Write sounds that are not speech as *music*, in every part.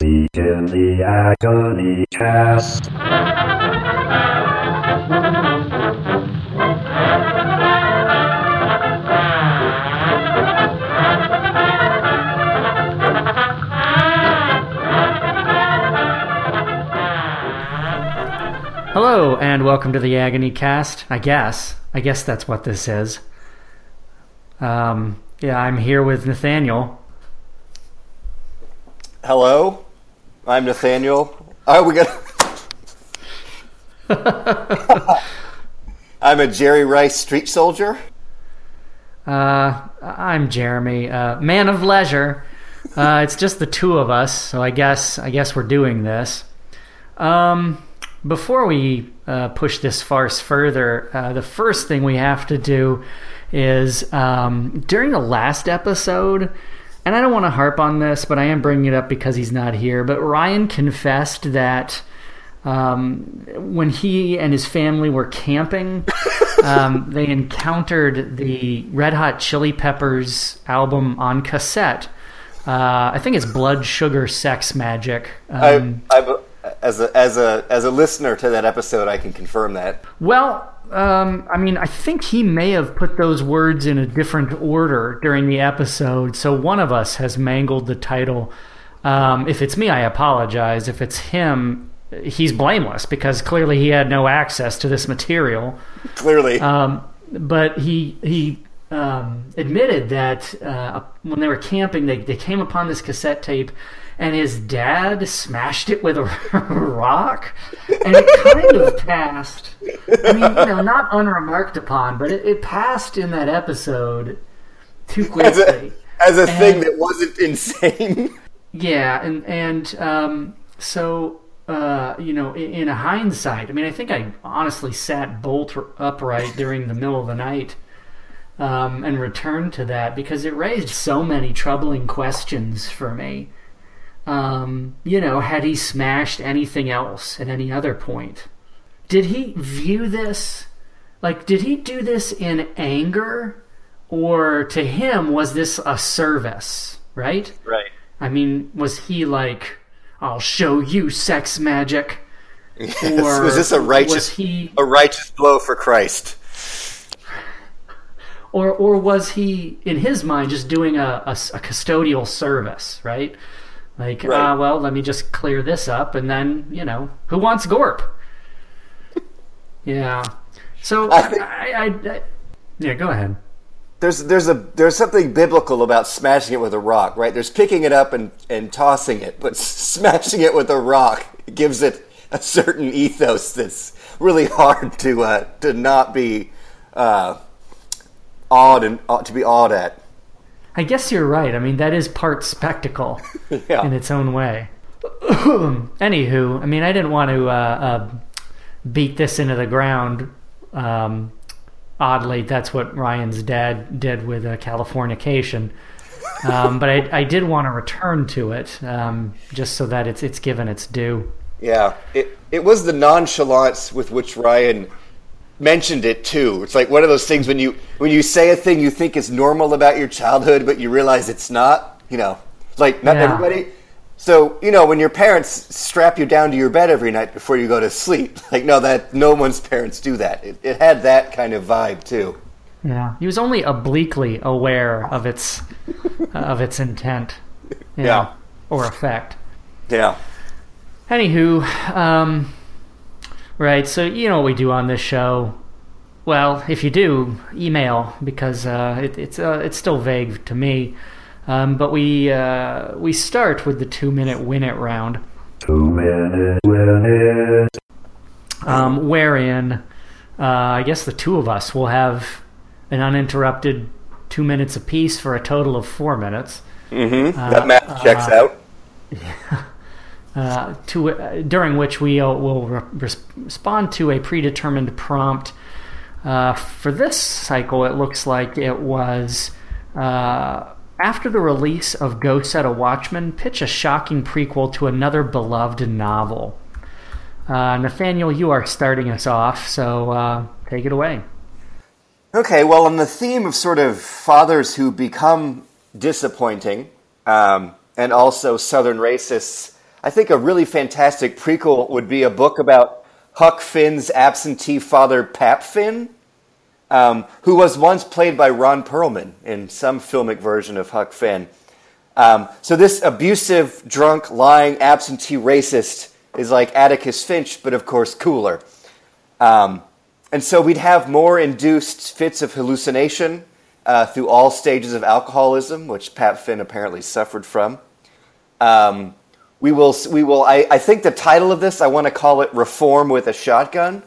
The agony cast. Hello, and welcome to the Agony Cast. I guess. I guess that's what this is. Um, yeah, I'm here with Nathaniel. Hello, I'm Nathaniel. Oh, we got. *laughs* I'm a Jerry Rice street soldier. Uh, I'm Jeremy, uh, man of leisure. Uh, it's just the two of us, so I guess I guess we're doing this. Um, before we uh, push this farce further, uh, the first thing we have to do is um, during the last episode, and I don't want to harp on this, but I am bringing it up because he's not here. But Ryan confessed that um, when he and his family were camping, *laughs* um, they encountered the Red Hot Chili Peppers album on cassette. Uh, I think it's Blood Sugar Sex Magik. Um, I, I, as a as a as a listener to that episode, I can confirm that. Well, um, I mean, I think he may have put those words in a different order during the episode, so one of us has mangled the title. Um, if it's me, I apologize. If it's him, he's blameless because clearly he had no access to this material. Clearly, Um, but he he um, admitted that uh, when they were camping, they, they came upon this cassette tape, and his dad smashed it with a *laughs* rock, and it kind of passed. I mean, you know, not unremarked upon, but it, it passed in that episode too as a quickly. as a thing that wasn't *laughs* insane. Yeah, and and um, so uh, you know, in, in hindsight, I mean, I think I honestly sat bolt upright during the middle of the night um, and return to that because it raised so many troubling questions for me. Um, you know, had he smashed anything else at any other point? Did he view this like? Did he do this in anger, or to him was this a service? Right. Right. I mean, was he like, "I'll show you sex magic"? *laughs* Or was this a righteous Was he, a righteous blow for Christ? Or or was he in his mind just doing a a custodial service? Right. Like, Right. uh, well, let me just clear this up, and then you know, who wants Gorp? *laughs* yeah. So I think- I, I, I, yeah, go ahead. There's there's a there's something biblical about smashing it with a rock, right? There's picking it up and, and tossing it, but *laughs* smashing it with a rock gives it a certain ethos that's really hard to uh, to not be uh, awed and uh, to be awed at. I guess you're right. I mean, that is part spectacle *laughs* Yeah. in its own way. *clears throat* Anywho, I mean, I didn't want to uh, uh, beat this into the ground. Um, oddly, that's what Ryan's dad did with uh, Californication. Um, but I, I did want to return to it um, just so that it's it's given its due. Yeah, it it was the nonchalance with which Ryan mentioned it too. It's like one of those things when you when you say a thing you think is normal about your childhood, but you realize it's not. You know, like not Yeah. everybody. So you know when your parents strap you down to your bed every night before you go to sleep. *laughs* Like no, that no one's parents do that. It, it had that kind of vibe too. Yeah, he was only obliquely aware of its *laughs* of its intent, Yeah. know, or effect. Yeah. Anywho, um, right. So you know what we do on this show. Well, if you do, email because uh, it, it's uh, it's still vague to me. Um, but we uh, we start with the two minute win it round, Two minutes win it. um, wherein uh, I guess the two of us will have an uninterrupted two minutes apiece for a total of four minutes. Mm-hmm. that math checks out. *laughs* uh, to uh, during which we will re- respond to a predetermined prompt. Uh, for this cycle, it looks like it was uh, after the release of Go Set a Watchman, pitch a shocking prequel to another beloved novel. Nathaniel, you are starting us off, so take it away. Okay, well, on the theme of sort of fathers who become disappointing, um, and also Southern racists, I think a really fantastic prequel would be a book about Huck Finn's absentee father, Pap Finn, um, who was once played by Ron Perlman in some filmic version of Huck Finn. Um, so this abusive, drunk, lying, absentee racist is like Atticus Finch, but of course cooler. Um, and so we'd have more induced fits of hallucination uh, through all stages of alcoholism, which Pap Finn apparently suffered from. Um, we will, we will. I, I think the title of this, I want to call it "Reform with a Shotgun,"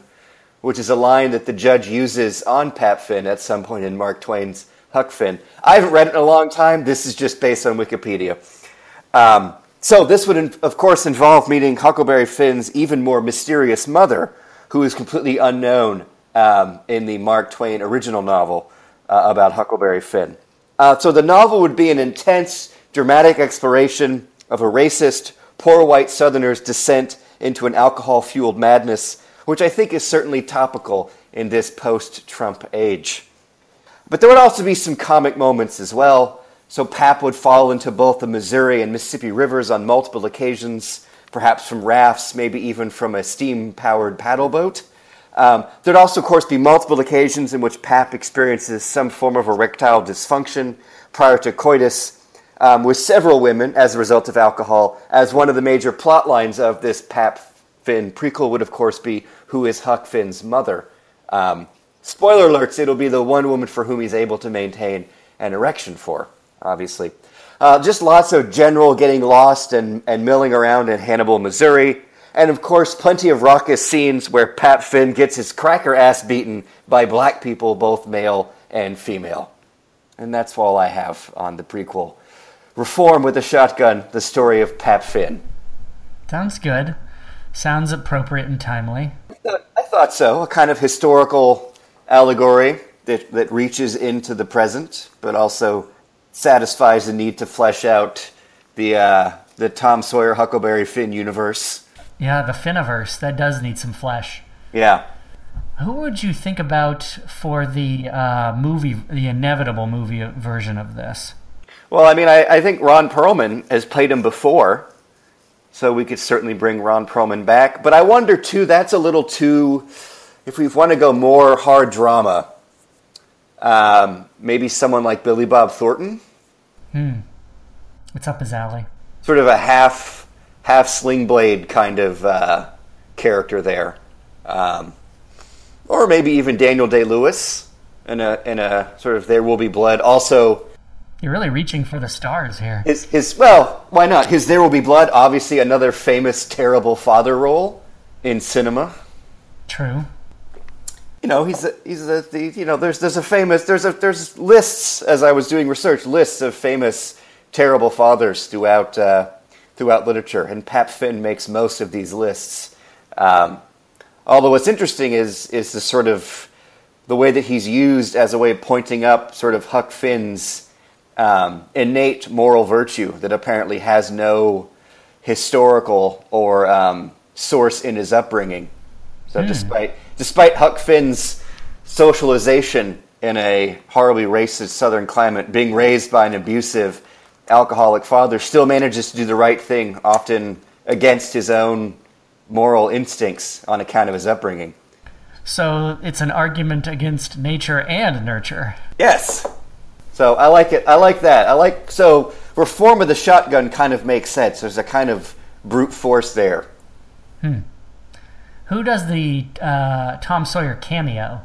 which is a line that the judge uses on Pap Finn at some point in Mark Twain's Huck Finn. I haven't read it in a long time. This is just based on Wikipedia. Um, so this would, of course, involve meeting Huckleberry Finn's even more mysterious mother, who is completely unknown um, in the Mark Twain original novel uh, about Huckleberry Finn. Uh, so the novel would be an intense, dramatic exploration of a racist, poor white Southerner's descent into an alcohol fueled madness, which I think is certainly topical in this post Trump age. But there would also be some comic moments as well. So Pap would fall into both the Missouri and Mississippi rivers on multiple occasions, perhaps from rafts, maybe even from a steam powered paddle boat. Um, there'd also, of course, be multiple occasions in which Pap experiences some form of erectile dysfunction prior to coitus um, with several women as a result of alcohol, as one of the major plot lines of this Pap Finn prequel would, of course, be who is Huck Finn's mother. Um, spoiler alerts, it'll be the one woman for whom he's able to maintain an erection for, obviously. Uh, just lots of general getting lost and, and milling around in Hannibal, Missouri. And of course, plenty of raucous scenes where Pap Finn gets his cracker ass beaten by black people, both male and female. And that's all I have on the prequel. Reform with a Shotgun, the story of Pap Finn. Sounds good. Sounds appropriate and timely. I thought so. A kind of historical allegory that, that reaches into the present, but also satisfies the need to flesh out the, uh, the Tom Sawyer Huckleberry Finn universe. Yeah, the Finniverse, that does need some flesh. Yeah. Who would you think about for the uh, movie, the inevitable movie version of this? Well, I mean, I, I think Ron Perlman has played him before, so we could certainly bring Ron Perlman back. But I wonder, too, that's a little too, if we want to go more hard drama, um, maybe someone like Billy Bob Thornton? Hmm. What's up his alley? Sort of a half half sling blade kind of uh, character there, um, or maybe even Daniel Day Lewis in a in a sort of There Will Be Blood. Also, you're really reaching for the stars here. His his well, why not? His There Will Be Blood, obviously another famous terrible father role in cinema. True. You know, he's a, he's a, the, you know there's there's a famous there's a there's lists as I was doing research lists of famous terrible fathers throughout. Uh, throughout literature, and Pap Finn makes most of these lists. Um, although what's interesting is is the sort of the way that he's used as a way of pointing up sort of Huck Finn's um, innate moral virtue that apparently has no historical or um, source in his upbringing. So mm. despite despite Huck Finn's socialization in a horribly racist Southern climate, being raised by an abusive alcoholic father still manages to do the right thing, often against his own moral instincts on account of his upbringing. So it's an argument against nature and nurture. Yes. So I like it. I like that. I like so reform of the shotgun kind of makes sense. There's a kind of brute force there. Hmm. Who does the uh, Tom Sawyer cameo?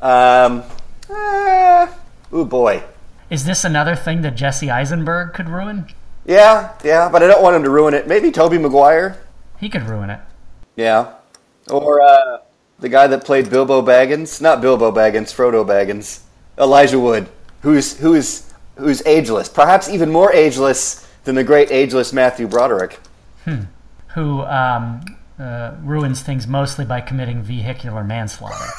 Um. Uh, oh boy. Is this another thing that Jesse Eisenberg could ruin? Yeah, yeah, but I don't want him to ruin it. Maybe Tobey Maguire. He could ruin it. Yeah, or uh, the guy that played Bilbo Baggins, not Bilbo Baggins, Frodo Baggins, Elijah Wood, who's who's who's ageless, perhaps even more ageless than the great ageless Matthew Broderick. Hmm. Who um, uh, ruins things mostly by committing vehicular manslaughter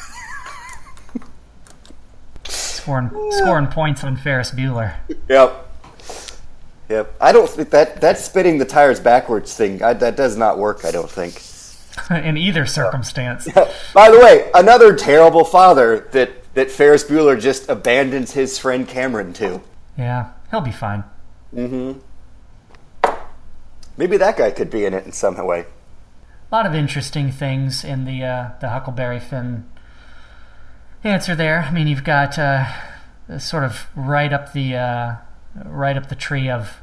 scoring scoring points on Ferris Bueller. Yep. Yep. I don't think that that spinning the tires backwards thing I, that does not work. I don't think. *laughs* In either circumstance. *laughs* By the way, another terrible father that that Ferris Bueller just abandons his friend Cameron to. Yeah, he'll be fine. Mm-hmm. Maybe that guy could be in it in some way. A lot of interesting things in the uh, the Huckleberry Finn answer there. I mean, you've got uh, sort of right up the uh, right up the tree of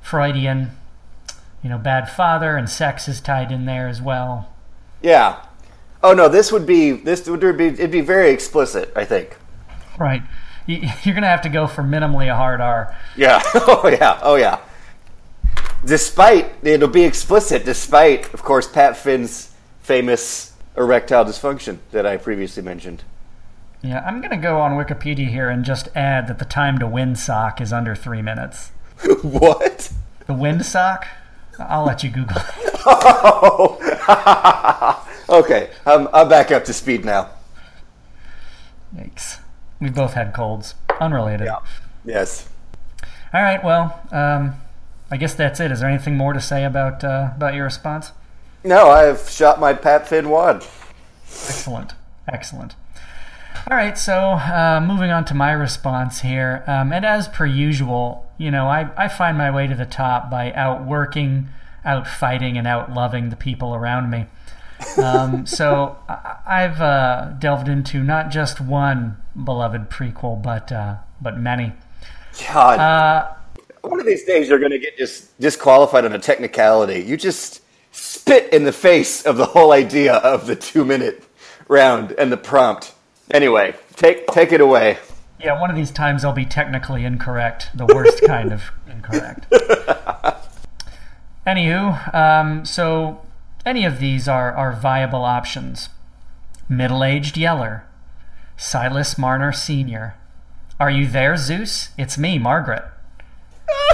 Freudian, you know, bad father and sex is tied in there as well. Yeah. Oh no, this would be this would be it'd be very explicit. I think. Right. You- You're gonna have to go for minimally a hard R. Yeah. *laughs* Oh yeah. Oh yeah. Despite it'll be explicit, despite of course Pap Finn's famous erectile dysfunction that I previously mentioned. Yeah, I'm gonna go on Wikipedia here and just add that the time to win sock is under three minutes. *laughs* what? The wind sock? I'll let you Google it. *laughs* Oh. Okay, I'm I'm back up to speed now. Yikes. We both had colds. Unrelated. Yes. All right, well, um, I guess that's it. Is there anything more to say about uh, about your response? No, I've shot my Pap Finn wad. Excellent. Excellent. All right, so uh, moving on to my response here. Um, and as per usual, you know, I, I find my way to the top by outworking, outfighting, and outloving the people around me. Um, so I've uh, delved into not just one beloved prequel, but uh, but many. God. Uh, One of these days, you're going to get just disqualified on a technicality. You just spit in the face of the whole idea of the two minute round and the prompt. Anyway, take take it away. Yeah, one of these times I'll be technically incorrect, the worst kind of *laughs* incorrect. Anywho, um, so any of these are, are viable options. Middle aged Yeller, Silas Marner Sr. Are you there, Zeus? It's me, Margaret.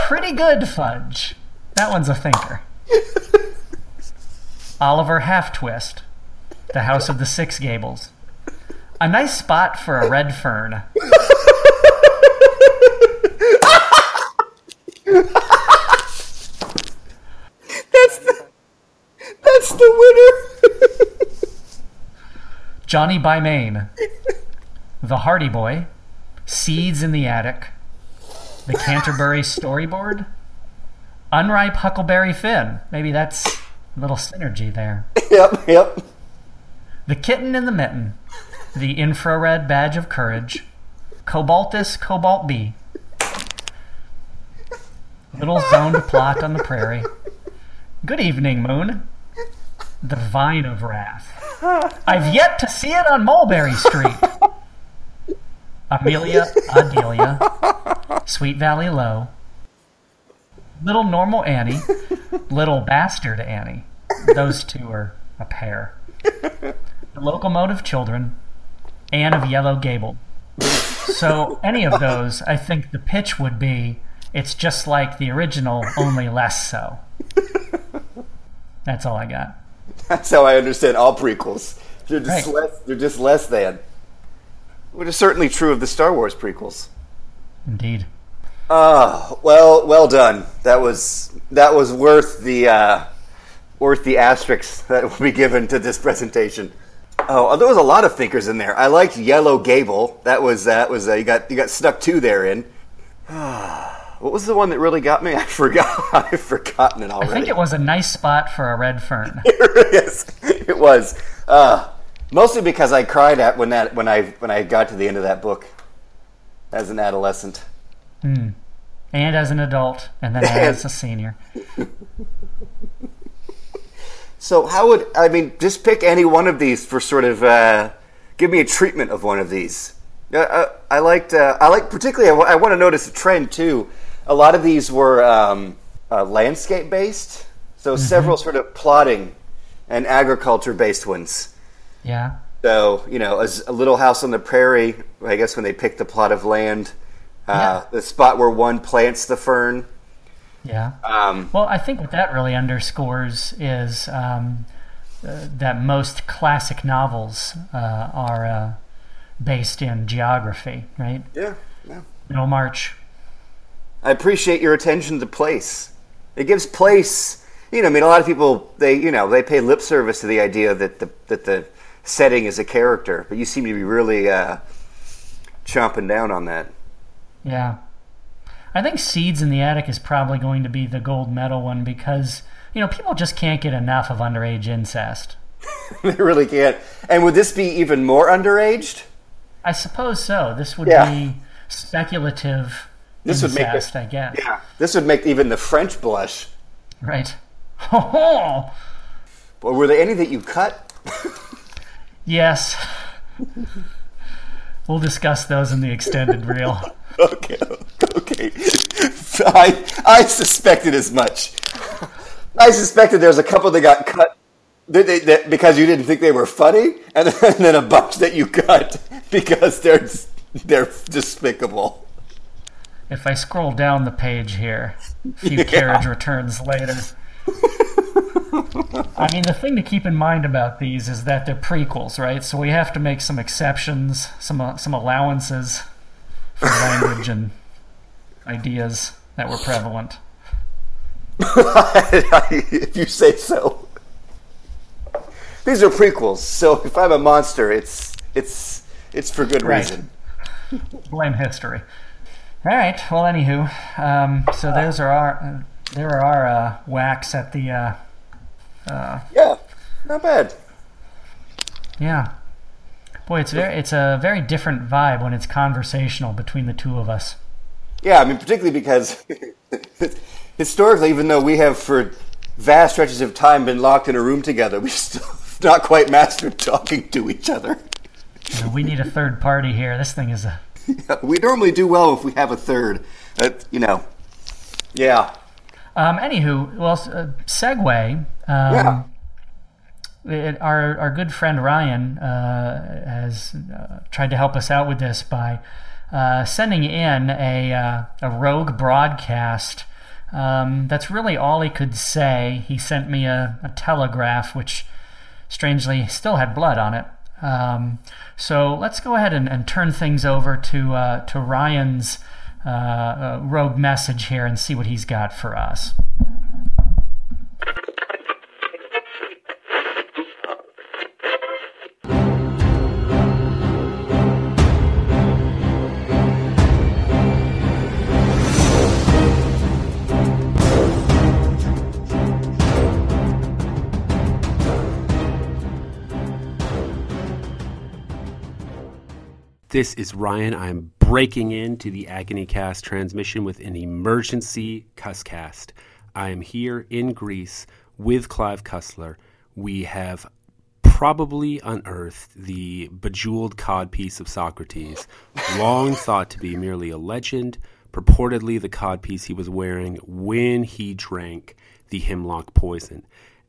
Pretty good, Fudge. That one's a thinker. *laughs* Oliver Half Twist, The House of the Six Gables. A nice spot for a red fern. *laughs* That's the that's the winner. Johnny by Maine, The Hardy Boy, Seeds in the Attic, The Canterbury Storyboard, Unripe Huckleberry Finn. Maybe that's a little synergy there. yep, yep. The Kitten in the Mitten, The Infrared Badge of Courage, Cobaltus Cobalt B, Little Zoned Plot on the Prairie, Good Evening Moon, The Vine of Wrath. I've yet to see it on Mulberry Street. Amelia Adelia, Sweet Valley Low, Little Normal Annie, Little Bastard Annie. Those two are a pair. The Locomotive Children, Anne of Yellow Gable. So, any of those, I think the pitch would be it's just like the original, only less so. That's all I got. *laughs* That's how I understand all prequels. They're just Right. less. They're just less than. Which is certainly true of the Star Wars prequels. Indeed. Ah, well, well done. That was that was worth the uh, worth the asterisks *laughs* that will be given to this presentation. Oh, there was a lot of thinkers in there. I liked Yellow Gable. That was that was uh, you got you got stuck two there in. What was the one that really got me? *laughs* I forgot. *laughs* I've forgotten it already. I think it was a nice spot for a red fern. *laughs* yes, it was. Uh, mostly because I cried at when that when I when I got to the end of that book as an adolescent. And as an adult, and then as a senior. So how would I mean? Just pick any one of these for sort of uh, give me a treatment of one of these. Uh, uh, I liked. Uh, I like particularly. I want to notice a trend too. A lot of these were um, uh, landscape based, so several sort of plotting and agriculture based ones. Yeah. So you know, as a little house on the prairie. I guess when they pick the plot of land, uh, the spot where one plants the fern. Yeah. Um, Well, I think what that really underscores is um, uh, that most classic novels uh, are uh, based in geography, right? yeah, yeah. Middlemarch. I appreciate your attention to place. It gives place. You know, I mean, a lot of people they you know they pay lip service to the idea that the that the setting is a character, but you seem to be really uh, chomping down on that. Yeah. I think Seeds in the Attic is probably going to be the gold medal one because, you know, people just can't get enough of underage incest. *laughs* they really can't. And would this be even more underaged? I suppose so. This would Yeah. be speculative This would make it- I guess. Yeah. This would make even the French blush. Right. *laughs* Oh, Or were there any that you cut? yes. We'll discuss those in the extended reel. *laughs* Okay, okay. I, I suspected as much. I suspected there's a couple that got cut they, that, because you didn't think they were funny, and then, and then a bunch that you cut because they're they're despicable. If I scroll down the page here, a few *laughs* carriage returns later. *laughs* I mean, the thing to keep in mind about these is that they're prequels, right? So we have to make some exceptions, some uh, some allowances for *laughs* language and ideas that were prevalent. if you say so. These are prequels, so if I'm a monster, it's it's it's for good Right. reason. Blame history. All right. Well, anywho, um, so those are our uh, there are our uh, whacks at the uh, Yeah, not bad. yeah. Boy, it's very it's a very different vibe when it's conversational between the two of us. Yeah, I mean, particularly because *laughs* historically, even though we have for vast stretches of time been locked in a room together, we still *laughs* not quite mastered talking to each other. You know, we need a third party here. This thing is a *laughs* We normally do well if we have a third. You know, yeah. Um, anywho, well, uh, segue. Um, Yeah. it- our our good friend Ryan uh, has uh, tried to help us out with this by uh, sending in a uh, a rogue broadcast. Um, that's really all he could say. He sent me a, a telegraph, which strangely still had blood on it. Um, so let's go ahead and, and turn things over to uh, to Ryan's uh, uh, rogue message here and see what he's got for us. This is Ryan. I'm breaking into the Agony Cast transmission with an emergency cusscast. I am here in Greece with Clive Cussler. We have probably unearthed the bejeweled codpiece of Socrates, long *laughs* thought to be merely a legend, purportedly the codpiece he was wearing when he drank the hemlock poison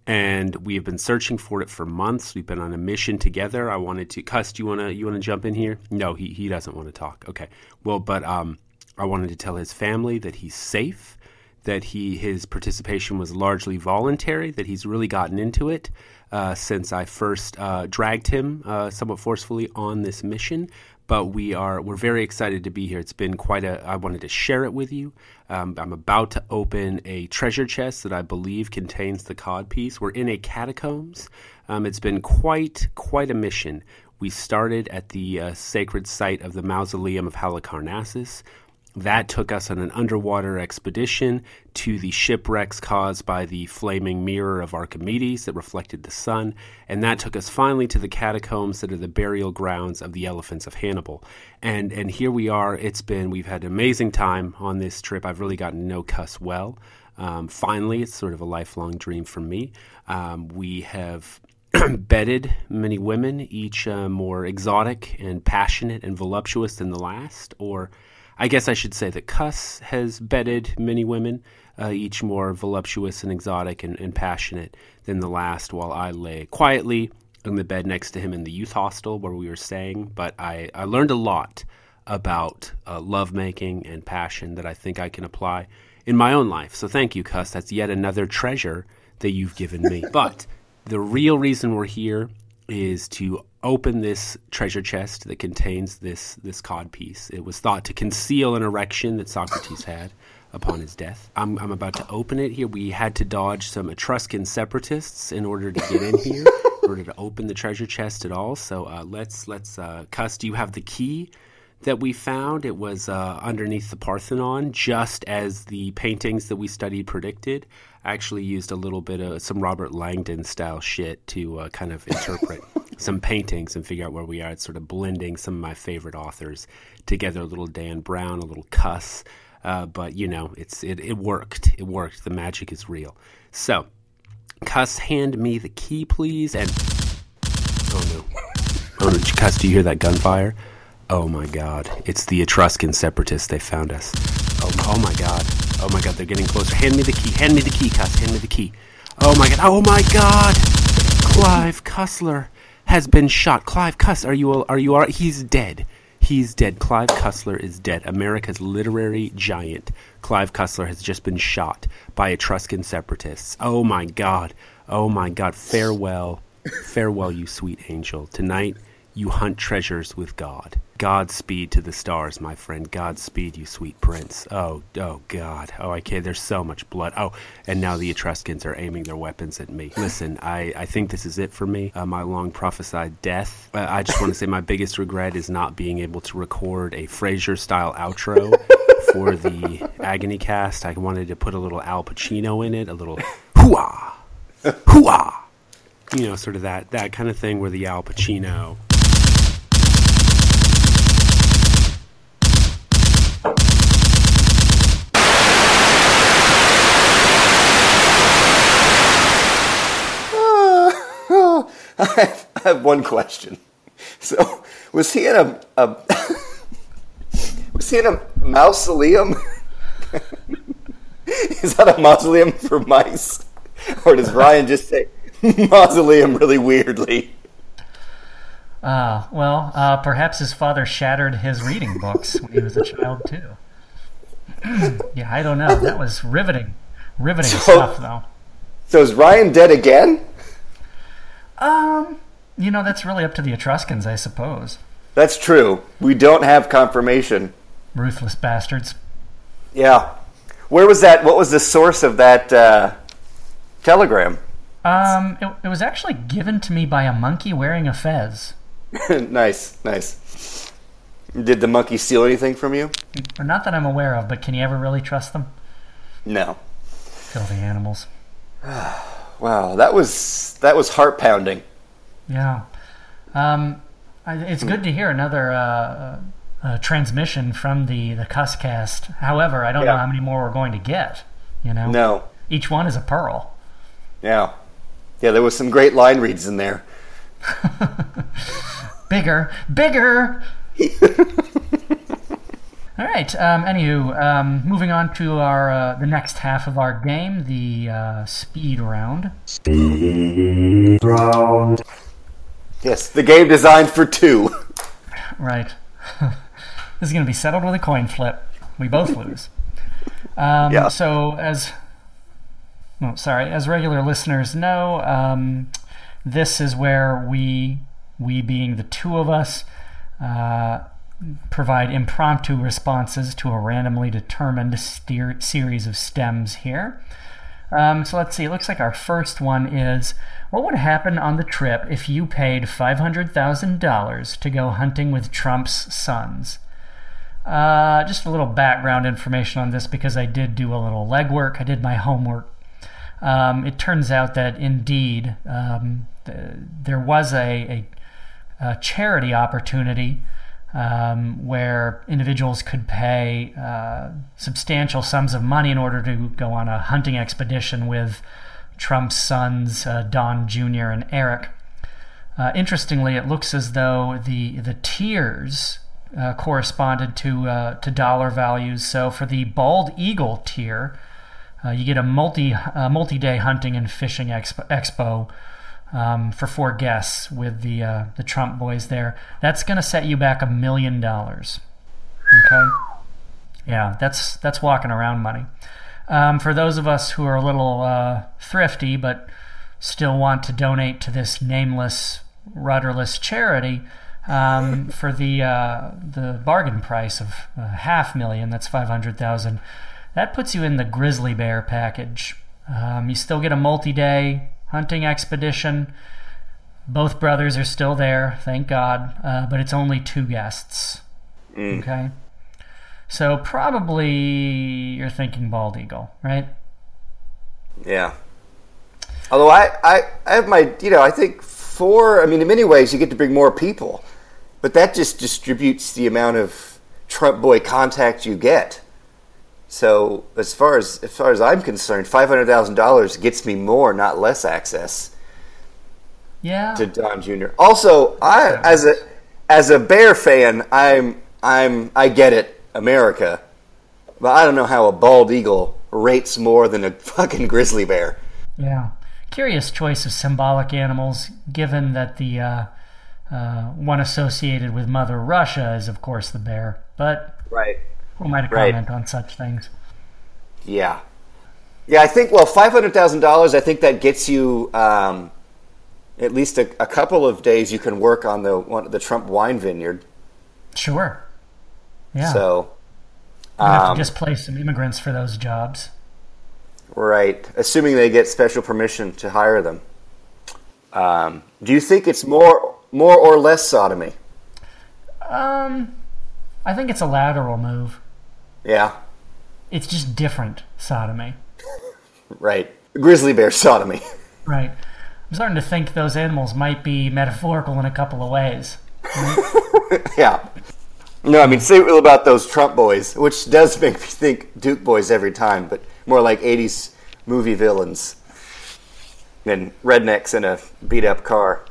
and we have been searching for it for months. We've been on a mission together. I wanted to. Cuss, do you want to? You want to jump in here? No, he he doesn't want to talk. Okay. Well, but um, I wanted to tell his family that he's safe, that he his participation was largely voluntary, that he's really gotten into it uh, since I first uh, dragged him uh, somewhat forcefully on this mission. But we are we're very excited to be here. It's been quite a. I wanted to share it with you. Um, I'm about to open a treasure chest that I believe contains the cod piece. We're in a catacombs. Um, it's been quite quite a mission. We started at the uh, sacred site of the mausoleum of Halicarnassus. That took us on an underwater expedition to the shipwrecks caused by the flaming mirror of Archimedes that reflected the sun, and that took us finally to the catacombs that are the burial grounds of the elephants of Hannibal. And and here we are. It's been we've had an amazing time on this trip. I've really gotten to know Cuss well. Um, finally, it's sort of a lifelong dream for me. Um, we have *clears throat* bedded many women, each uh, more exotic and passionate and voluptuous than the last. Or I guess I should say that Cuss has bedded many women, uh, each more voluptuous and exotic and, and passionate than the last, while I lay quietly in the bed next to him in the youth hostel where we were staying. But I, I learned a lot about uh, lovemaking and passion that I think I can apply in my own life. So thank you, Cuss. That's yet another treasure that you've given me. *laughs* but the real reason we're here is to open this treasure chest that contains this this cod piece. It was thought to conceal an erection that Socrates had upon his death. I'm, I'm about to open it here. We had to dodge some Etruscan separatists in order to get in here, in order to open the treasure chest at all. So uh, let's let's uh, Cuss. Do you have the key that we found. It was uh, underneath the Parthenon, just as the paintings that we studied predicted. I actually used a little bit of some Robert Langdon style shit to uh, kind of interpret *laughs* some paintings and figure out where we are. It's sort of blending some of my favorite authors together. A little Dan Brown, a little Cuss. Uh, but you know, it's it, it worked. It worked. The magic is real. So, Cuss, hand me the key, please. And oh no, oh no, Cuss, do you hear that gunfire? Oh my God! It's the Etruscan separatists. They found us. Oh, oh my God! Oh my God! They're getting closer. Hand me the key. Hand me the key, Cuss. Hand me the key. Oh my God! Oh my God! Clive Cussler has been shot. Clive Cuss, are you are you right? He's dead. He's dead. Clive Cussler is dead. America's literary giant. Clive Cussler has just been shot by Etruscan separatists. Oh my God. Oh my God. Farewell. Farewell, you sweet angel. Tonight you hunt treasures with God. Godspeed to the stars, my friend. Godspeed, you sweet prince. Oh, oh, God. Oh, I can't. there's so much blood. Oh, and now the Etruscans are aiming their weapons at me. Listen, I, I think this is it for me. Uh, my long prophesied death. Uh, I just want to say my biggest regret is not being able to record a Frasier style outro for the Agony cast. I wanted to put a little Al Pacino in it, a little hooah, hooah. You know, sort of that, that kind of thing where the Al Pacino *laughs* I have, I have one question. So, was he in a, a *laughs* was he in a mausoleum? *laughs* Is that a mausoleum for mice, or does Ryan just say mausoleum really weirdly? Ah, well, uh, perhaps his father shattered his reading books when he was a child too. *clears throat* yeah, I don't know. That was riveting, riveting So- stuff, though. So is Ryan dead again? Um, you know, that's really up to the Etruscans, I suppose. That's true. We don't have confirmation. Ruthless bastards. Yeah. Where was that? What was the source of that uh, telegram? Um, it, it was actually given to me by a monkey wearing a fez. *laughs* nice, nice. Did the monkey steal anything from you? Not that I'm aware of, but can you ever really trust them? No. Filthy animals. *sighs* *sighs* *sighs* Wow, that was that was heart pounding. Yeah. Um, it's good to hear another uh, uh, transmission from the the Cusscast. However, I don't know how many more we're going to get. You know, No. each one is a pearl. Yeah. Yeah, there was some great line reads in there. *laughs* Bigger, bigger. *laughs* All right. Um, anywho, um, moving on to our uh, the next half of our game, the uh, speed round. Speed round. Yes, the game designed for two. Right. *laughs* this is going to be settled with a coin flip. We both lose. Um, Yeah. So, as no, sorry, as regular listeners know, um, this is where we, we being the two of us, uh, provide impromptu responses to a randomly determined steer- series of stems here. Um, so let's see. It looks like our first one is what would happen on the trip if you paid $500,000 to go hunting with Trump's sons? Uh, just a little background information on this because I did do a little legwork. I did my homework. Um, it turns out that indeed um, th- there was a, a, a charity opportunity um, where individuals could pay uh, substantial sums of money in order to go on a hunting expedition with Trump's sons, uh, Don Jr. and Eric. Uh, interestingly, it looks as though the the tiers uh, corresponded to uh, to dollar values. So for the bald eagle tier, uh, you get a multi multi day hunting and fishing expo, expo um, for four guests with the uh, the Trump boys there. That's going to set you back a million dollars. Okay, yeah, that's that's walking around money. Um, for those of us who are a little uh, thrifty but still want to donate to this nameless, rudderless charity, um, *laughs* for the uh, the bargain price of uh, half million, that's five hundred thousand. That puts you in the grizzly bear package. Um, you still get a multi-day hunting expedition. Both brothers are still there, thank God, uh, but it's only two guests. Okay. So probably you're thinking bald eagle, right? Yeah. Although I, I, I have my, you know, I think four, I mean, in many ways, you get to bring more people, but that just distributes the amount of Trump boy contact you get. So as far as as far as I'm concerned, five hundred thousand dollars gets me more, not less access Yeah. to Don Jr. Also, I as a as a Bear fan, I'm I'm I get it, America, but I don't know how a bald eagle rates more than a fucking grizzly bear. Yeah. Curious choice of symbolic animals, given that the uh, uh, one associated with Mother Russia is, of course, the bear. But Right. Who am I to Right. comment on such things? Yeah. Yeah, I think, well, $500,000, I think that gets you um, at least a, a couple of days you can work on the one, the Trump wine vineyard. Sure. Yeah. So, you have um, just place some immigrants for those jobs. right, assuming they get special permission to hire them. Um, do you think it's more, more or less sodomy? Um, I think it's a lateral move. Yeah, It's just different sodomy. *laughs* right. Grizzly bear sodomy. *laughs* Right. I'm starting to think those animals might be metaphorical in a couple of ways. *laughs* yeah. No, I mean, say what about those Trump boys, which does make me think Duke boys every time, but more like 80s movie villains than rednecks in a beat up car.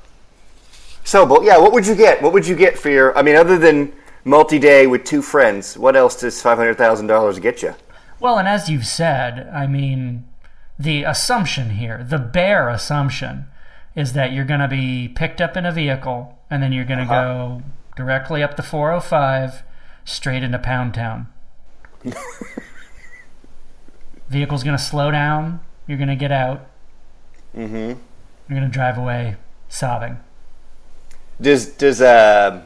So, but yeah, what would you get? What would you get for your, I mean, other than multi day with two friends, what else does $500,000 get you? Well, and as you've said, I mean, the assumption here, the bare assumption, is that you're going to be picked up in a vehicle and then you're going to go directly up the 405 straight into Pound Town. *laughs* Vehicle's going to slow down. You're going to get out. Mm-hmm. You're going to drive away sobbing. Does, does, uh,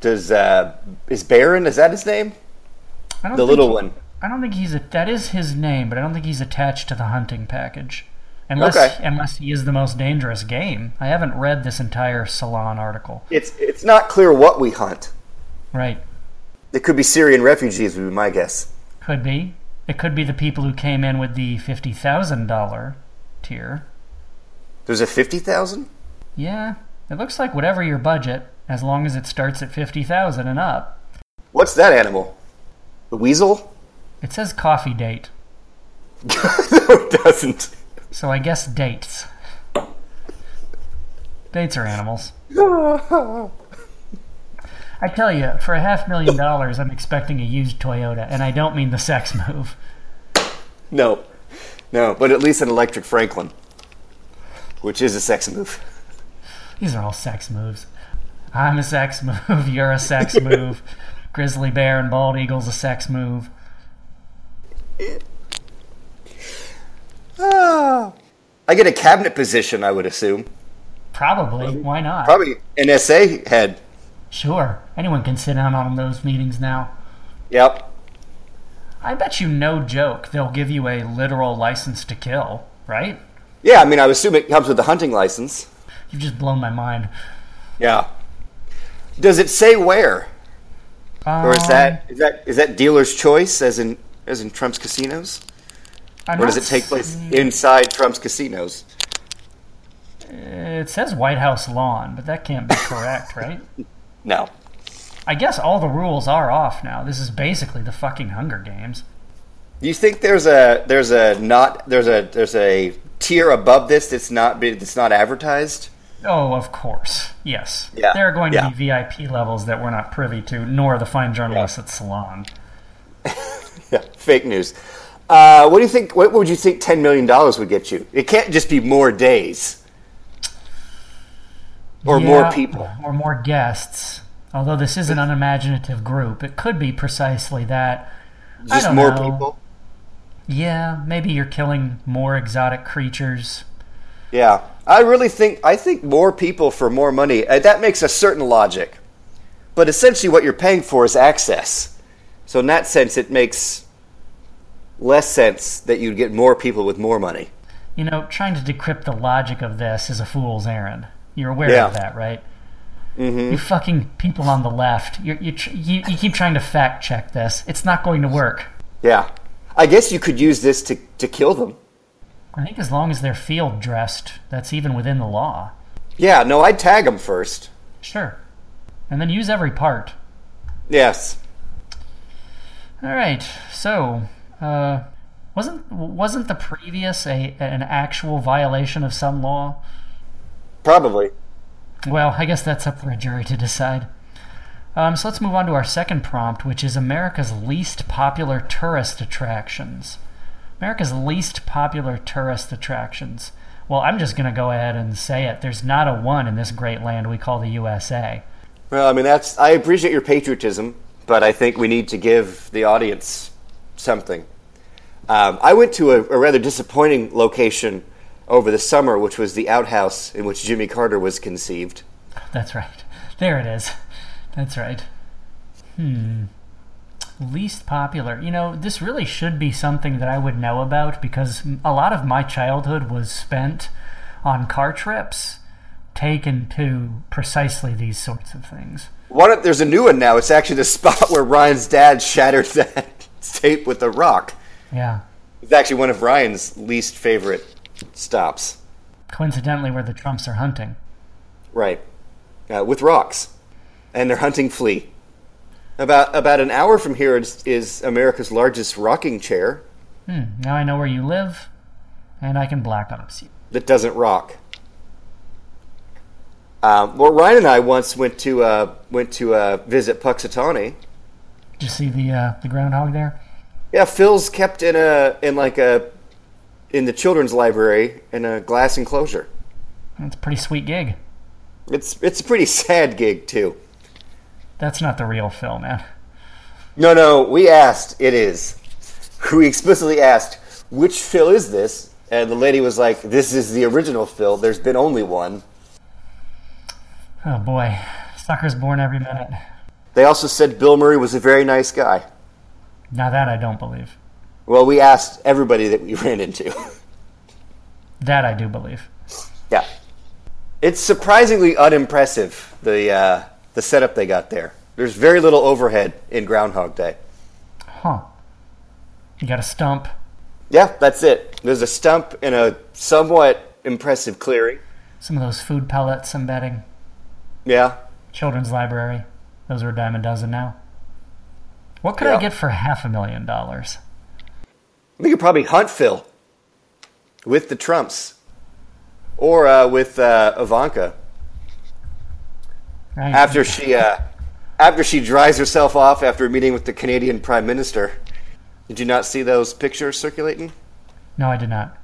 does, uh, is Barron? is that his name? I don't The little he- one. I don't think he's a, that is his name, but I don't think he's attached to the hunting package. Unless Okay. unless he is the most dangerous game. I haven't read this entire Salon article. It's, it's not clear what we hunt. Right. It could be Syrian refugees, would be my guess. Could be. It could be the people who came in with the fifty thousand dollar tier. There's a 50,000? Yeah. It looks like whatever your budget, as long as it starts at fifty thousand and up. What's that animal? The weasel? It says coffee date. *laughs* no, it doesn't. So I guess dates. Dates are animals. *laughs* I tell you, for a half million dollars, I'm expecting a used Toyota, and I don't mean the sex move. No, no, but at least an electric Franklin, which is a sex move. These are all sex moves. I'm a sex move. *laughs* You're a sex *laughs* move. Grizzly bear and bald eagle's a sex move. Ah. I get a cabinet position, I would assume. Probably. Why not? Probably an SA head. Sure. Anyone can sit down on those meetings now. Yep. I bet you, no joke, they'll give you a literal license to kill, right? Yeah, I mean, I assume it comes with a hunting license. You've just blown my mind. Yeah. Does it say where, or is Um, that is that is that dealer's choice, as in as in Trump's casinos, I'm or does it take place inside Trump's casinos? It says White House lawn, but that can't be correct, right? *laughs* No. I guess all the rules are off now. This is basically the fucking Hunger Games. Do you think there's a there's a not there's a there's a tier above this that's not that's not advertised? Oh, of course. Yes. Yeah, There are going to yeah. be VIP levels that we're not privy to, nor the fine journalists at Salon. *laughs* Yeah, fake news. Uh, what do you think? What would you think ten million dollars would get you? It can't just be more days or more people. Or more guests. Although this is an unimaginative group, it could be precisely that. Just more know. people. Yeah, maybe you're killing more exotic creatures. Yeah, I really think I think more people for more money. Uh, that makes a certain logic, but essentially, what you're paying for is access. So in that sense, it makes less sense that you'd get more people with more money. You know, trying to decrypt the logic of this is a fool's errand. You're aware Yeah. of that, right? You fucking people on the left. You're, you, tr- you you keep trying to fact check this. It's not going to work. Yeah. I guess you could use this to, to kill them. I think as long as they're field dressed, that's even within the law. Yeah, no, I'd tag them first. Sure. And then use every part. Yes. All right. So, uh, wasn't wasn't the previous a an actual violation of some law? Probably. Well, I guess that's up for a jury to decide. Um, so let's move on to our second prompt, which is America's least popular tourist attractions. America's least popular tourist attractions. Well, I'm just going to go ahead and say it. There's not a one in this great land we call the USA. Well, I mean, that's. I appreciate your patriotism, but I think we need to give the audience something. Um, I went to a, a rather disappointing location over the summer, which was the outhouse in which Jimmy Carter was conceived. That's right. There it is. That's right. Hmm. Least popular. You know, this really should be something that I would know about because a lot of my childhood was spent on car trips taken to precisely these sorts of things. One, of- there's a new one now. It's actually the spot *laughs* where Ryan's dad shattered *laughs* that tape with a rock. Yeah. It's actually one of Ryan's least favorite stops. Coincidentally, where the Trumps are hunting. Right. Uh, with rocks. And they're hunting flea. About about an hour from here is, is America's largest rocking chair Hmm. Now I know where you live, and I can black ops you. that doesn't rock. Um, well, Ryan and I once went to uh, went to uh, visit Punxsutawney. Did you see the uh, the groundhog there? Yeah, Phil's kept in a in like a in the children's library in a glass enclosure. That's a pretty sweet gig. It's it's a pretty *laughs* sad gig too. That's not the real Phil, man. No, no, we asked. It is. *laughs* We explicitly asked, which Phil is this? And the lady was like, this is the original Phil. There's been only one. Oh boy, sucker's born every minute. They also said Bill Murray was a very nice guy. Now that I don't believe. Well, we asked everybody that we *laughs* ran into. That I do believe. yeah. It's surprisingly unimpressive, the, uh, the setup they got there. There's very little overhead in Groundhog Day. Huh. You got a stump. Yeah, that's it. There's a stump in a somewhat impressive clearing. Some of those food pellets, I'm betting. Yeah. Children's library. Those are a dime a dozen now. What could Yeah. I get for half a million dollars? We could probably hunt Phil with the Trumps or uh, with uh, Ivanka Right? after she uh, after she dries herself off after a meeting with the Canadian Prime Minister. Did you not see those pictures circulating No, I did not.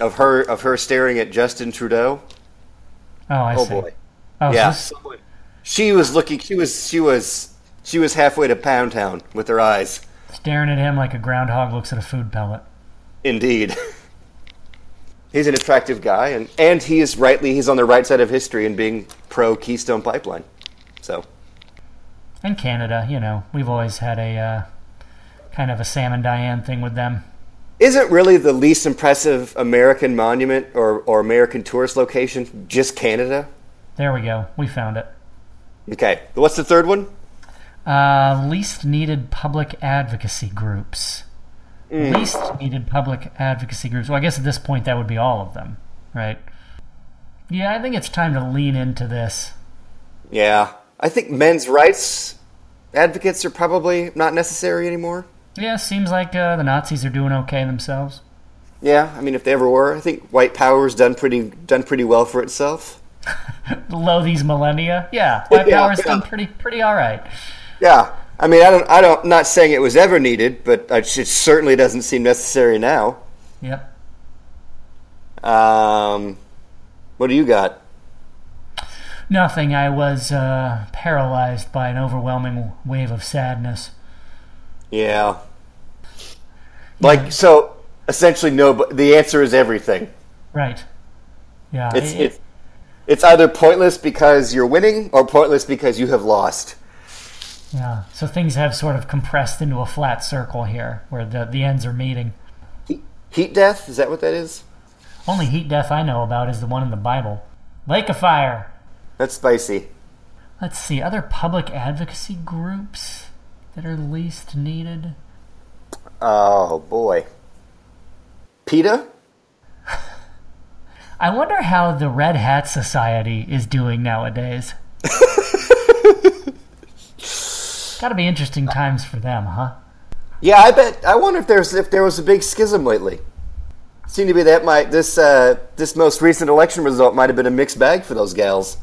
of her of her staring at Justin Trudeau? Oh, I Oh see. boy, Oh, yeah. this- She was looking. She was. She was. She was halfway to Pound Town with her eyes. staring at him like a groundhog looks at a food pellet. Indeed. *laughs* He's an attractive guy, and, and he is rightly he's on the right side of history in being pro Keystone Pipeline. So And Canada, you know, we've always had a uh, kind of a Sam and Diane thing with them. isn't really the least impressive American monument or, or American tourist location just Canada? There we go. We found it. Okay, what's the third one? Uh, least needed public advocacy groups. Hmm. Least needed public advocacy groups. Well, I guess at this point that would be all of them, right? Yeah, I think it's time to lean into this. Yeah, I think men's rights advocates are probably not necessary anymore. Yeah, seems like uh, the Nazis are doing okay themselves. Yeah, I mean if they ever were, I think white power's done pretty done pretty well for itself. *laughs* Below these millennia, yeah, white *laughs* Yeah, power's yeah. done pretty pretty all right. Yeah, I mean, I don't, I don't, not saying it was ever needed, but it certainly doesn't seem necessary now. Yep. Um, what do you got? Nothing. I was uh, paralyzed by an overwhelming wave of sadness. Yeah, like so. Essentially, no. But the answer is everything. Right. Yeah. It's it- it's it's either pointless because you're winning or pointless because you have lost. Yeah. So things have sort of compressed into a flat circle here, where the the ends are meeting. Heat, heat death is that what that is? Only heat death I know about is the one in the Bible. Lake of fire. That's spicy. Let's see, other public advocacy groups that are least needed. Oh boy. PETA? *laughs* I wonder how the Red Hat Society is doing nowadays. *laughs* Gotta be interesting times for them, huh? Yeah, I bet. I wonder if there's if there was a big schism lately. Seemed to be that might this uh, this most recent election result might have been a mixed bag for those gals.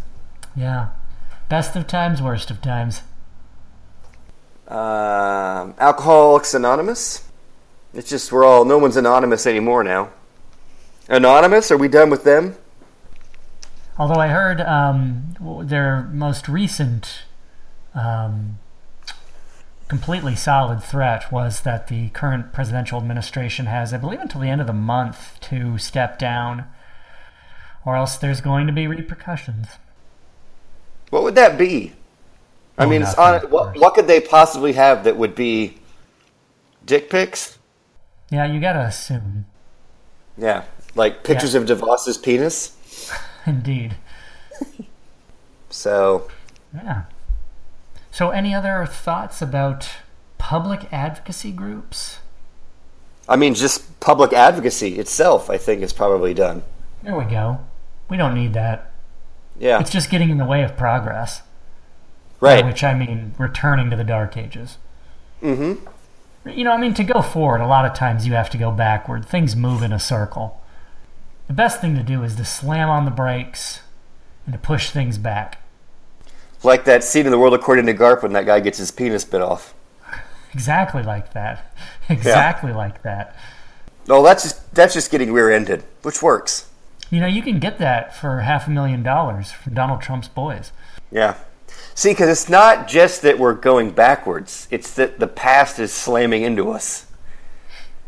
Yeah. Best of times, worst of times. Um, Alcoholics Anonymous. It's just we're all no one's anonymous anymore now. Anonymous? Are we done with them? Although I heard um, their most recent um, completely solid threat was that the current presidential administration has, I believe, until the end of the month to step down, or else there's going to be repercussions. What would that be? I Oh, mean, nothing, on, what, what could they possibly have that would be dick pics? Yeah, you gotta assume. Yeah, like pictures of DeVos's penis. *laughs* Indeed. So Yeah. So, any other thoughts about public advocacy groups? I mean, just public advocacy itself, I think, is probably done. There we go. We don't need that. Yeah, It's just getting in the way of progress. right. By which I mean returning to the Dark Ages. Mm-hmm. You know, I mean, to go forward, a lot of times you have to go backward. Things move in a circle. The best thing to do is to slam on the brakes and to push things back. Like that scene in The World According to Garp when that guy gets his penis bit off. Exactly like that. *laughs* Exactly like that. No, that's just that's just getting rear-ended, which works. You know, you can get that for half a million dollars from Donald Trump's boys. Yeah. See, because it's not just that we're going backwards; it's that the past is slamming into us.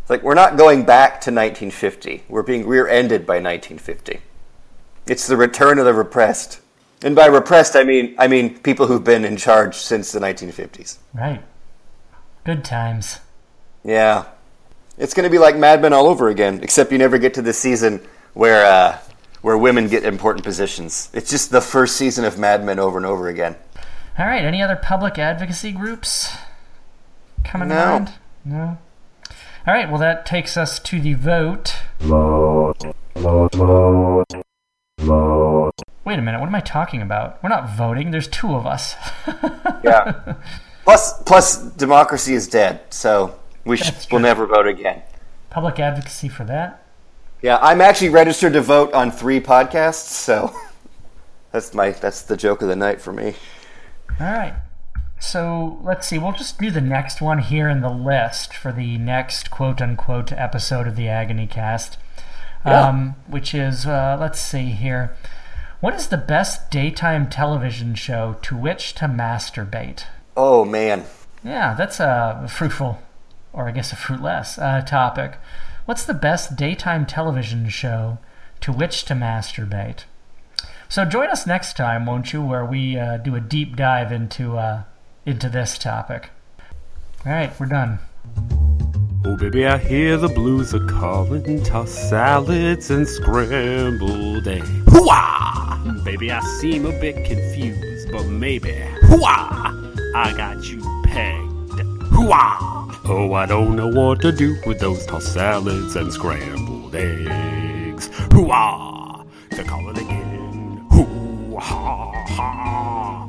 It's like we're not going back to 1950; we're being rear-ended by 1950. It's the return of the repressed, and by repressed, I mean I mean people who've been in charge since the 1950s. Right. Good times. Yeah. It's going to be like Mad Men all over again, except you never get to the season where uh, where women get important positions. It's just the first season of Mad Men over and over again. All right. Any other public advocacy groups coming to No. mind? No. All right. Well, that takes us to the vote. Vote, vote, vote, vote. Wait a minute. What am I talking about? We're not voting. There's two of us. *laughs* Yeah. plus, plus, democracy is dead, so we sh- will never vote again. Public advocacy for that. Yeah, I'm actually registered to vote on three podcasts, so *laughs* that's my that's the joke of the night for me. All right. So let's see. We'll just do the next one here in the list for the next quote unquote episode of the Agony Cast, Yeah. um, which is uh, let's see here. What is the best daytime television show to which to masturbate? Oh man, Yeah, that's a fruitful, or I guess a fruitless uh, topic. What's the best daytime television show to which to masturbate? So join us next time, won't you, where we uh, do a deep dive into uh, into this topic. All right, we're done. Oh, baby, I hear the blues are calling. Toss salads and scrambled eggs. Hooah! Baby, I seem a bit confused, but maybe. Hooah! I got you pegged. Hooah! Oh, I don't know what to do with those tossed salads and scrambled eggs. Hooah! They're calling again. Hoo-ha-ha!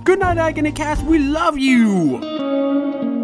Good night, Agony Cast. We love you!